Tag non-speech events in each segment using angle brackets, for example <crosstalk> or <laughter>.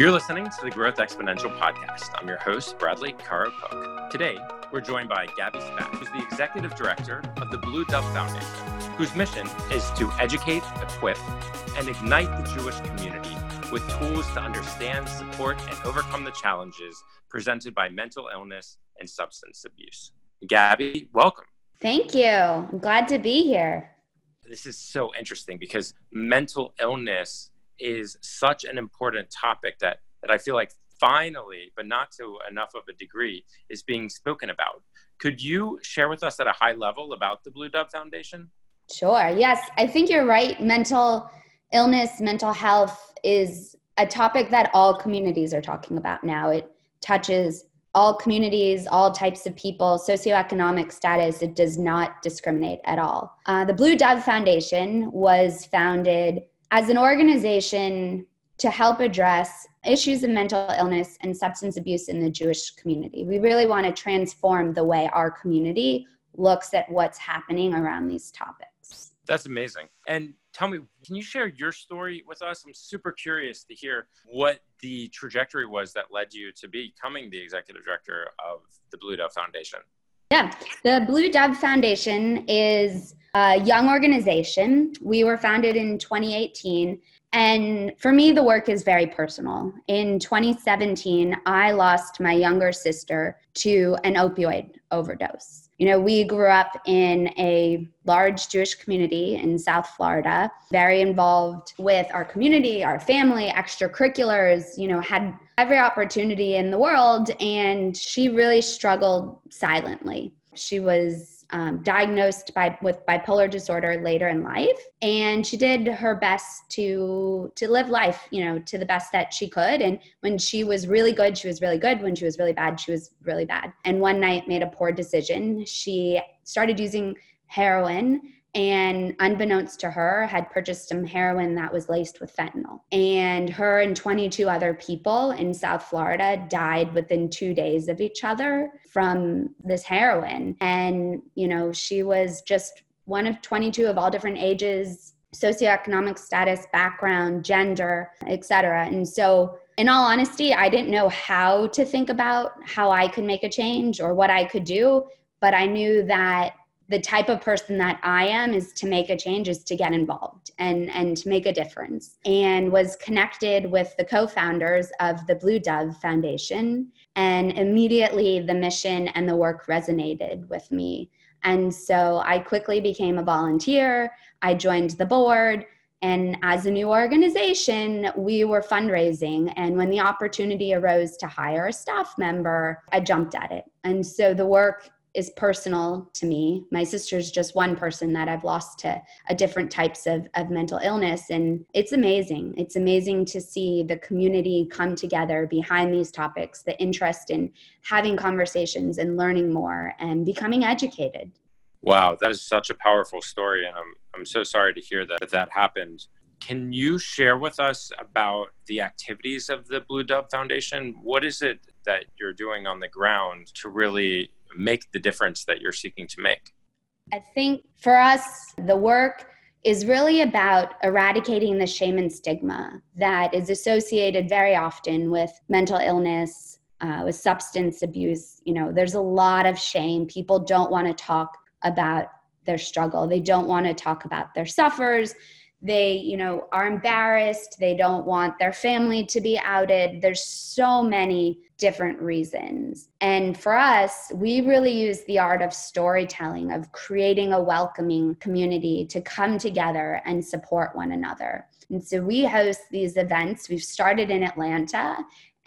You're listening to the Growth Exponential podcast. I'm your host, Bradley Caro Cook. Today, we're joined by Gabby Spack, who's the executive director of the Blue Dove Foundation, whose mission is to educate, equip, and ignite the Jewish community with tools to understand, support, and overcome the challenges presented by mental illness and substance abuse. Gabby, welcome. Thank you. I'm glad to be here. This is so interesting because mental illness is such an important topic that that I feel like finally, but not to enough of a degree, is being spoken about. Could you share with us at a high level about the Blue Dove Foundation? Sure. Yes, I think you're right. Mental illness, mental health is a topic that all communities are talking about now. It touches all communities, all types of people, socioeconomic status. It does not discriminate at all. Uh, the Blue Dove Foundation was founded as an organization to help address issues of mental illness and substance abuse in the Jewish community. We really want to transform the way our community looks at what's happening around these topics. That's amazing. And tell me, can you share your story with us? I'm super curious to hear what the trajectory was that led you to becoming the executive director of the Blue Dove Foundation. Yeah, the Blue Dove Foundation is a young organization. We were founded in 2018. And for me, the work is very personal. In 2017, I lost my younger sister to an opioid overdose. You know, we grew up in a large Jewish community in South Florida, very involved with our community, our family, extracurriculars, you know, had every opportunity in the world. And she really struggled silently. She was um, diagnosed by with bipolar disorder later in life, and she did her best to to live life, you know, to the best that she could. And when she was really good, she was really good. When she was really bad, she was really bad. And one night made a poor decision. She started using heroin and unbeknownst to her had purchased some heroin that was laced with fentanyl. And her and 22 other people in south florida died within two days of each other from this heroin. And you know she was just one of 22 of all different ages socioeconomic status background gender etc and so in all honesty i didn't know how to think about how i could make a change or what i could do but i knew that the type of person that I am is to make a change, is to get involved and, and to make a difference. And was connected with the co founders of the Blue Dove Foundation. And immediately the mission and the work resonated with me. And so I quickly became a volunteer. I joined the board. And as a new organization, we were fundraising. And when the opportunity arose to hire a staff member, I jumped at it. And so the work is personal to me. My sister's just one person that I've lost to a different types of, of mental illness. And it's amazing. It's amazing to see the community come together behind these topics, the interest in having conversations and learning more and becoming educated. Wow, that is such a powerful story. And I'm, I'm so sorry to hear that that happened. Can you share with us about the activities of the Blue Dove Foundation? What is it that you're doing on the ground to really make the difference that you're seeking to make? I think for us, the work is really about eradicating the shame and stigma that is associated very often with mental illness, uh, with substance abuse. You know, there's a lot of shame. People don't want to talk about their struggle, they don't want to talk about their suffers they you know are embarrassed. They don't want their family to be outed. There's so many different reasons. And for us we really use the art of storytelling of creating a welcoming community to come together and support one another. And so we host these events. We've started in atlanta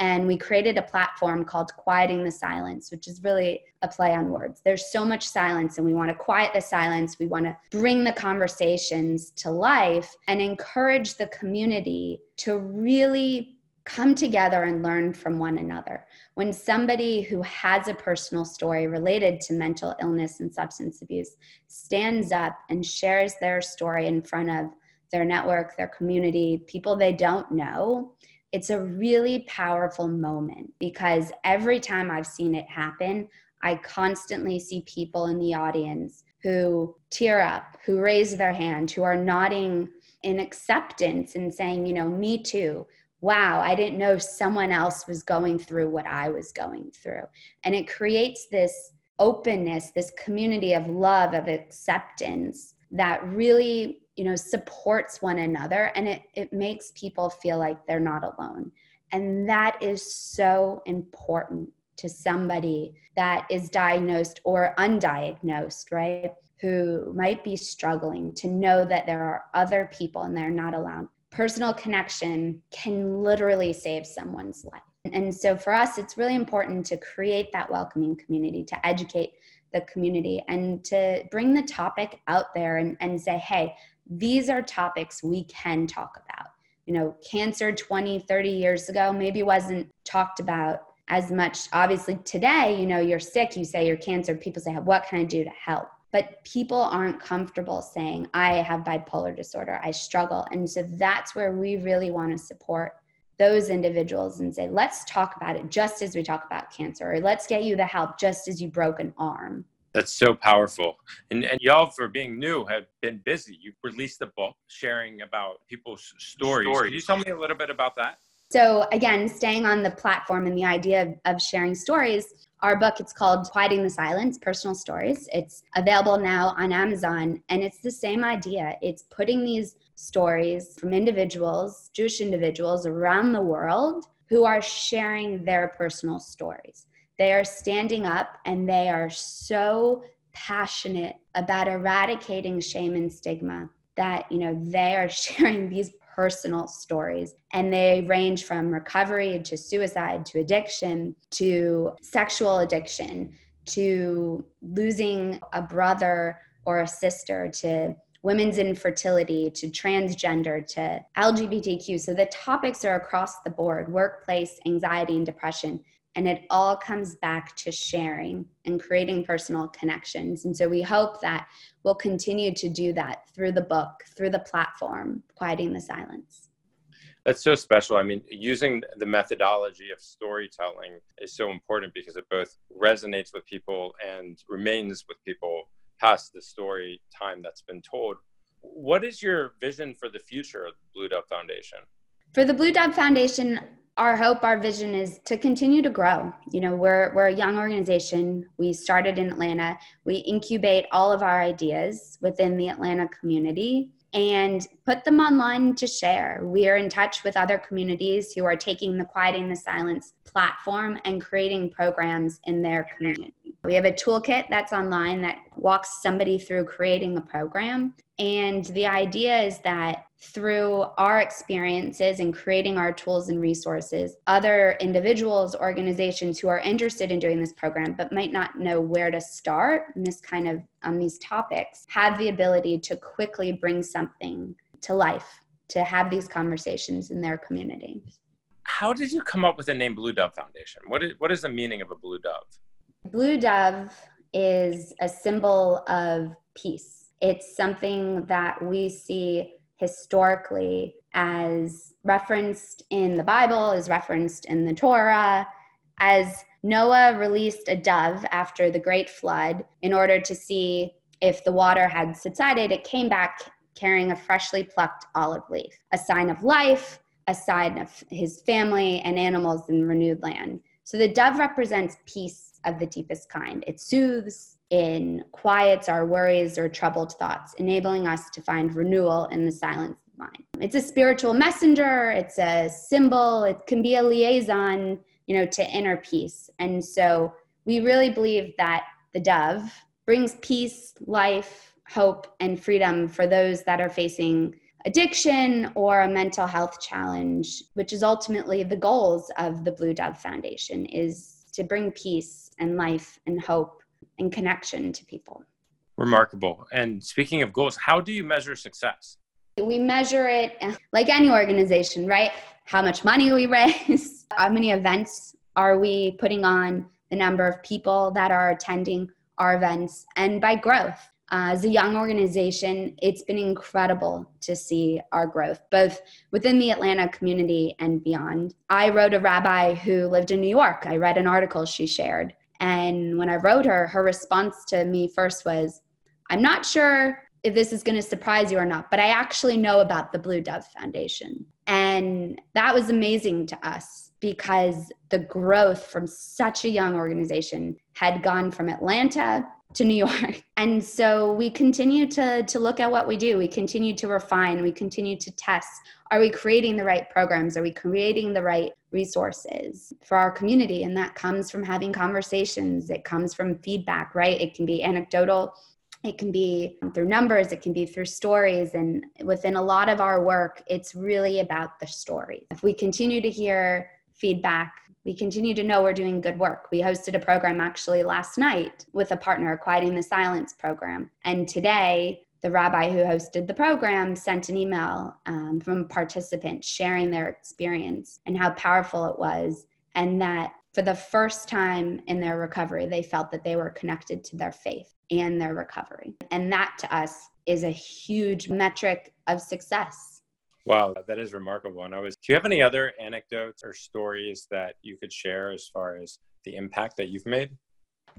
and we created a platform called Quieting the Silence, which is really a play on words. There's so much silence, and we want to quiet the silence. We want to bring the conversations to life and encourage the community to really come together and learn from one another. When somebody who has a personal story related to mental illness and substance abuse stands up and shares their story in front of their network, their community, people they don't know, it's a really powerful moment because every time I've seen it happen, I constantly see people in the audience who tear up, who raise their hand, who are nodding in acceptance and saying, you know, me too. wow, I didn't know someone else was going through what I was going through. And it creates this openness, this community of love, of acceptance that really, you know, supports one another and it, it makes people feel like they're not alone. And that is so important to somebody that is diagnosed or undiagnosed, right? Who might be struggling to know that there are other people and they're not alone. Personal connection can literally save someone's life. And so for us, it's really important to create that welcoming community, to educate the community, and to bring the topic out there and, and say, hey, these are topics we can talk about. You know, cancer 20, 30 years ago maybe wasn't talked about as much. Obviously, today, you know, you're sick, you say you're cancer, people say, what can I do to help? But people aren't comfortable saying, I have bipolar disorder, I struggle. And so that's where we really want to support those individuals and say, let's talk about it just as we talk about cancer, or let's get you the help just as you broke an arm. That's so powerful. And, and y'all, for being new, have been busy. You've released a book sharing about people's stories. stories. Can you tell me a little bit about that? So, again, staying on the platform and the idea of, of sharing stories, our book it's called quieting the silence personal stories it's available now on amazon and it's the same idea it's putting these stories from individuals, Jewish individuals around the world who are sharing their personal stories. They are standing up and they are so passionate about eradicating shame and stigma that, you know, they are <laughs> sharing these personal stories and they range from recovery to suicide to addiction to sexual addiction to losing a brother or a sister to women's infertility to transgender to LGBTQ. So the topics are across the board workplace, anxiety, and depression. And it all comes back to sharing and creating personal connections. And so we hope that we'll continue to do that through the book, through the platform, Quieting the Silence. That's so special. I mean, using the methodology of storytelling is so important because it both resonates with people and remains with people past the story time that's been told. What is your vision for the future of the Blue Dove Foundation? For the Blue Dove Foundation, our hope, our vision is to continue to grow. You know, we're we're a young organization. We started in Atlanta. We incubate all of our ideas within the Atlanta community and put them online to share. We are in touch with other communities who are taking the Quieting the Silence platform and creating programs in their community. We have a toolkit that's online that walks somebody through creating a program. And the idea is that through our experiences and creating our tools and resources, other individuals, organizations who are interested in doing this program but might not know where to start in this kind of on these topics have the ability to quickly bring something to life, to have these conversations in their community. How did you come up with the name Blue Dove Foundation? What is, what is the meaning of a blue dove? Blue dove is a symbol of peace. It's something that we see historically as referenced in the Bible, is referenced in the Torah, as Noah released a dove after the great flood in order to see if the water had subsided. It came back carrying a freshly plucked olive leaf, a sign of life, a sign of his family and animals in renewed land. So the dove represents peace of the deepest kind. It soothes, in quiets our worries or troubled thoughts, enabling us to find renewal in the silence of mind. It's a spiritual messenger, it's a symbol, it can be a liaison, you know, to inner peace. And so we really believe that the dove brings peace, life, hope, and freedom for those that are facing addiction or a mental health challenge, which is ultimately the goals of the Blue Dove Foundation is to bring peace and life and hope and connection to people. Remarkable. And speaking of goals, how do you measure success? We measure it like any organization, right? How much money we raise, <laughs> how many events are we putting on, the number of people that are attending our events, and by growth. Uh, as a young organization, it's been incredible to see our growth, both within the Atlanta community and beyond. I wrote a rabbi who lived in New York. I read an article she shared and when I wrote her, her response to me first was, I'm not sure if this is going to surprise you or not, but I actually know about the Blue Dove Foundation. And And that was amazing to us because the growth from such a young organization had gone from Atlanta to New York. <laughs> And so we continue to, to look at what we do. We continue to refine, we continue to test. Are we creating the right programs? Are we creating the right resources for our community? And that comes from having conversations, it comes from feedback, right? It can be anecdotal. It can be through numbers, it can be through stories. And within a lot of our work, it's really about the story. If we continue to hear feedback we continue to know we're doing good work. We hosted a program actually last night with a partner, Quieting the Silence program. And today, the rabbi who hosted the program sent an email um, from participant sharing their experience and how powerful it was. And that for the first time in their recovery, they felt that they were connected to their faith and their recovery. And that to us is a huge metric of success Wow, that is remarkable. And I was, do you have any other anecdotes or stories that you could share as far as the impact that you've made?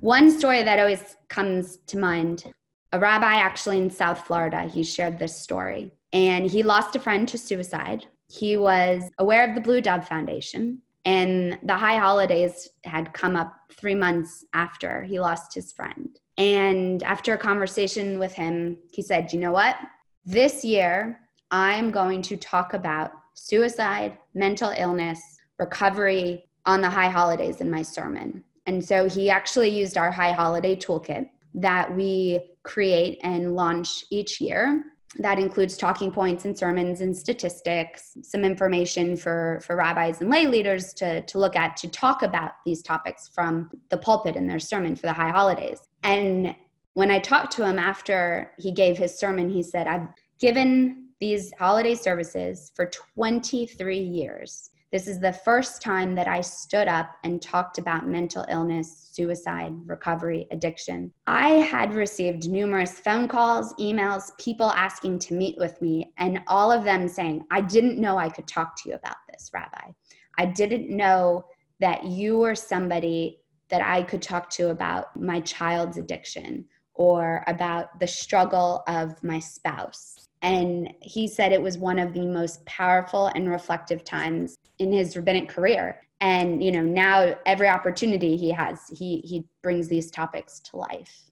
One story that always comes to mind a rabbi actually in South Florida, he shared this story. And he lost a friend to suicide. He was aware of the Blue Dove Foundation, and the high holidays had come up three months after he lost his friend. And after a conversation with him, he said, You know what? This year, I'm going to talk about suicide, mental illness, recovery on the high holidays in my sermon. And so he actually used our high holiday toolkit that we create and launch each year. That includes talking points and sermons and statistics, some information for, for rabbis and lay leaders to, to look at to talk about these topics from the pulpit in their sermon for the high holidays. And when I talked to him after he gave his sermon, he said, I've given these holiday services for 23 years. This is the first time that I stood up and talked about mental illness, suicide, recovery, addiction. I had received numerous phone calls, emails, people asking to meet with me, and all of them saying, I didn't know I could talk to you about this, Rabbi. I didn't know that you were somebody that I could talk to about my child's addiction or about the struggle of my spouse and he said it was one of the most powerful and reflective times in his rabbinic career. And, you know, now every opportunity he has, he, he brings these topics to life.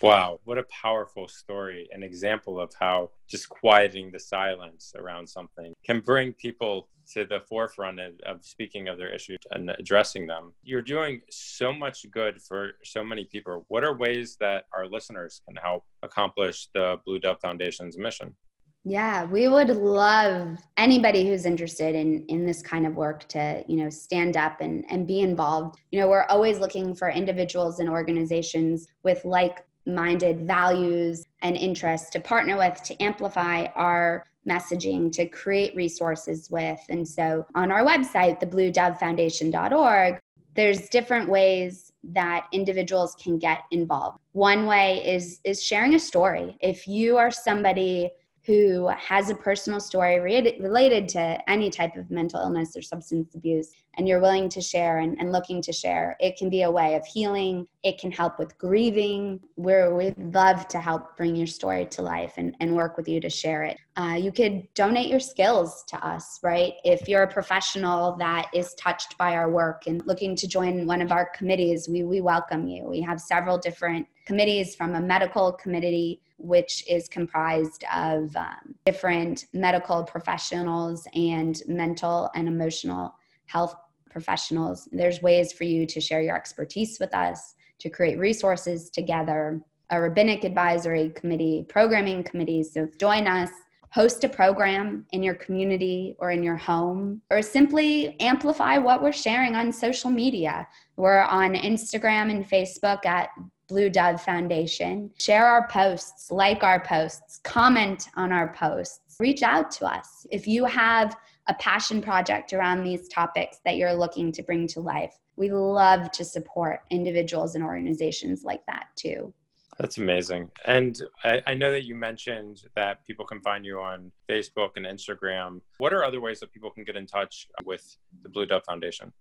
Wow, what a powerful story, an example of how just quieting the silence around something can bring people to the forefront of, of, speaking of their issues and addressing them. You're doing so much good for so many people. What are ways that our listeners can help accomplish the Blue Dove Foundation's mission? Yeah, we would love anybody who's interested in in this kind of work to, you know, stand up and and be involved. You know, we're always looking for individuals and organizations with like-minded values and interests to partner with to amplify our messaging to create resources with. And so on our website, thebluedovefoundation.org, there's different ways that individuals can get involved. One way is is sharing a story. If you are somebody who has a personal story related to any type of mental illness or substance abuse and you're willing to share and, and looking to share it can be a way of healing. It can help with grieving. We're, we'd love to help bring your story to life and, and work with you to share it. Uh, you could donate your skills to us right? If you're a professional that is touched by our work and looking to join one of our committees we, we welcome you. We have several different committees from a medical committee which is comprised of um, different medical professionals and mental and emotional health professionals. There's ways for you to share your expertise with us, to create resources together, a rabbinic advisory committee, programming committees. So join us, host a program in your community or in your home, or simply amplify what we're sharing on social media. We're on Instagram and Facebook at Blue Dove Foundation. Share our posts, like our posts, comment on our posts, reach out to us. If you have a passion project around these topics that you're looking to bring to life, we love to support individuals and organizations like that too. That's amazing. And I, I, know that you mentioned that people can find you on Facebook and Instagram. What are other ways that people can get in touch with the Blue Dove Foundation?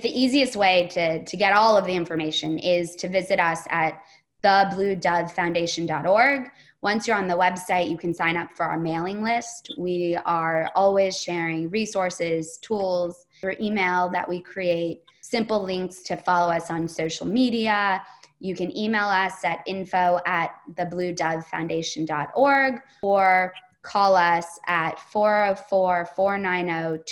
The easiest way to, to get all of the information is to visit us at thebluedovefoundation.org. once you're on the website, you can sign up for our mailing list. We are always sharing resources, tools through email that we create, simple links to follow us on social media. You can email us at info at thebluedovefoundation.org or call us at 404 490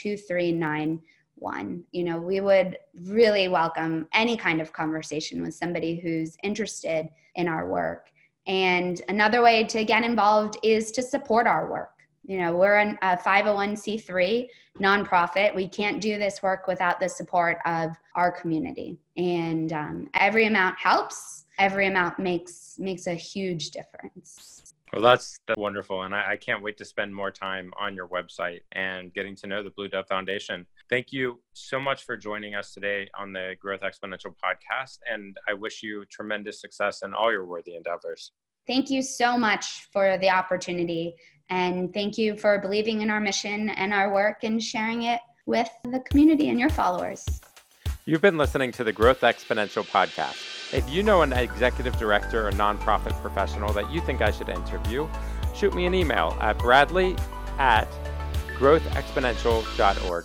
2391. You know, we would really welcome any kind of conversation with somebody who's interested in our work. And another way to get involved is to support our work. You know, we're a 501c3 nonprofit. We can't do this work without the support of our community. And um, every amount helps. Every amount makes makes a huge difference. Well, that's, that's wonderful. And I, I, can't wait to spend more time on your website and getting to know the Blue Dove Foundation. Thank you so much for joining us today on the Growth Exponential podcast. And I wish you tremendous success in all your worthy endeavors. Thank you so much for the opportunity. And thank you for believing in our mission and our work and sharing it with the community and your followers. You've been listening to the Growth Exponential podcast. If you know an executive director or nonprofit professional that you think I should interview, shoot me an email at bradley at growthexponential.org.